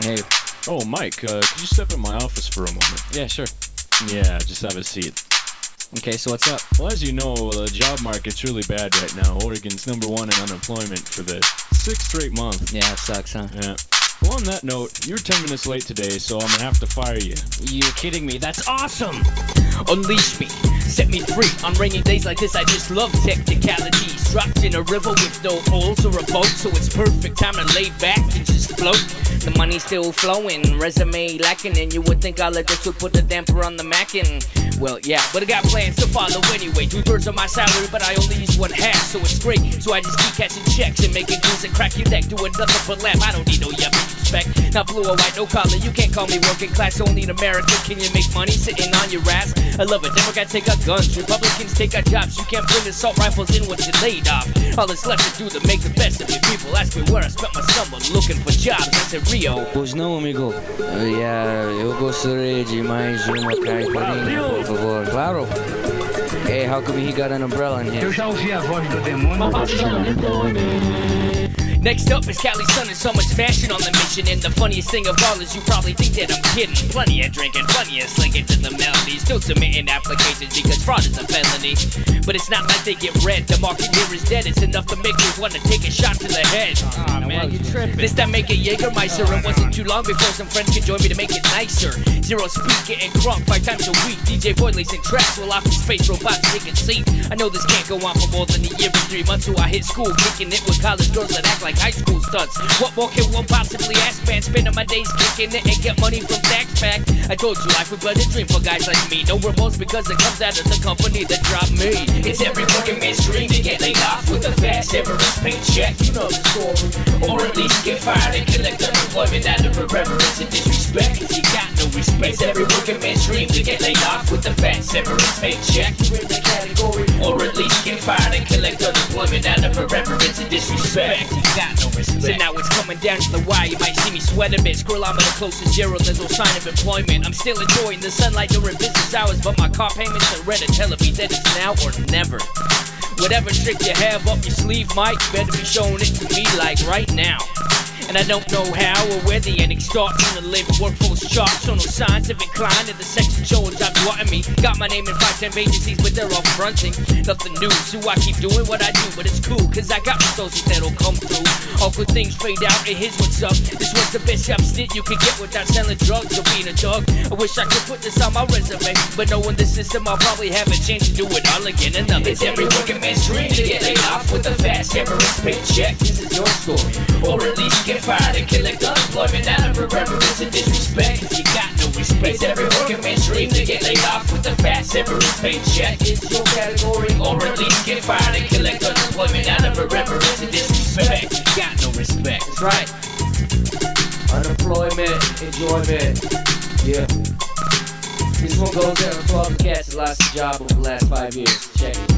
Hey. Oh, Mike, uh, could you step in my office for a moment? Yeah, sure. Yeah, just have a seat. Okay, so what's up? Well, as you know, the job market's really bad right now. Oregon's number one in unemployment for the sixth straight month. Yeah, it sucks, huh? Yeah. Well, on that note, you're 10 minutes late today, so I'm gonna have to fire you. You're kidding me. That's awesome. Unleash me, set me free. On rainy days like this, I just love technicalities. Dropped in a river with no holes or a boat, so it's perfect time to lay back and just float. The money's still flowing, resume lacking, and you would think all of this would put a damper on the mackin'. Well, yeah, but I got plans to follow anyway. Two thirds of my salary, but I only use one half, so it's great. So I just keep catching checks and making deals and crack your neck. Doing nothing but laugh. I don't need no yuppie respect. Not blue or white, no collar. You can't call me working class. Only an American. Can you make money sitting on your ass? I love it. Democrats take our guns. Republicans take our jobs. You can't bring assault rifles in once you're laid off. All that's left to do to make the best of it. People ask me where I spent my summer looking for jobs. Said Rio. Pois não, amigo. Yeah, eu gostaria de mais uma caipirinha, por favor. Claro. Hey, how come he got an umbrella in here? Eu já ouvi a voz do demônio. Next up is Cali Sun and so much fashion on the mission. And the funniest thing of all is you probably think that I'm kidding. Plenty of drinking, plenty of slinging to the melody. Still submitting applications because fraud is a felony. But it's not like they get read. The market here is dead. It's enough to make me want to take a shot to the head. Ah, Aw, man, you tripping. This time make a Jägermeister. It wasn't too long before some friends could join me to make it nicer. Zero speed, getting crunk five times a week. DJ Boyleys and tracks will offer space robots taking seat. I know this can't go on for more than a year and three months. So I hit school, kicking it with college girls that act like high school stunts. What more can one possibly ask, man? Spending my days kicking it and get money from tax pack. I told you life would but a dream for guys like me. No remorse because it comes out of the company that dropped me. It's every fucking man's dream to get laid off with a fast severance paycheck. You know the story. Or at least get fired and collect unemployment out of irreverence and disrespect. Cause you got no respect. It's every working man's dream to get laid off with a fat severance paycheck. You're in the category. Or at least get fired and collect unemployment out of irreverence disrespect. You got no respect. So now it's coming down to the wire. You might see me sweat a bit. Scroll-ometer the closest zero. There's no sign of employment. I'm still enjoying the sunlight during business hours, but my car payments are red telling me that it's now or never. Whatever trick you have up your sleeve, Mike, better be showing it to me like right now. And I don't know how or where the ending starts in the labor workforce chart. Show no signs of incline in the section showing jobs wanting me. Got my name in five, ten agencies, but they're all fronting. Nothing new, so I keep doing what I do, but it's cool, cause I got resources that'll come through. All good things fade out, and here's what's up. This was the best job stint you could get without selling drugs or being a dog. I wish I could put this on my resume, but knowing the system, I'll probably have a chance to do it all again. Another it's every working man's dream to get laid off with a fast severance paycheck. This is your story, or at least get fired and collect unemployment out of irreverence and disrespect. You got no respect. Every working man's dream to get laid off with a fast severance paycheck. It's your category, or at least get fired and collect unemployment out of irreverence and disrespect. You got no respect. That's right. Unemployment, enjoyment. Yeah. This one goes out to all the cats that lost a job over the last five years. Check it.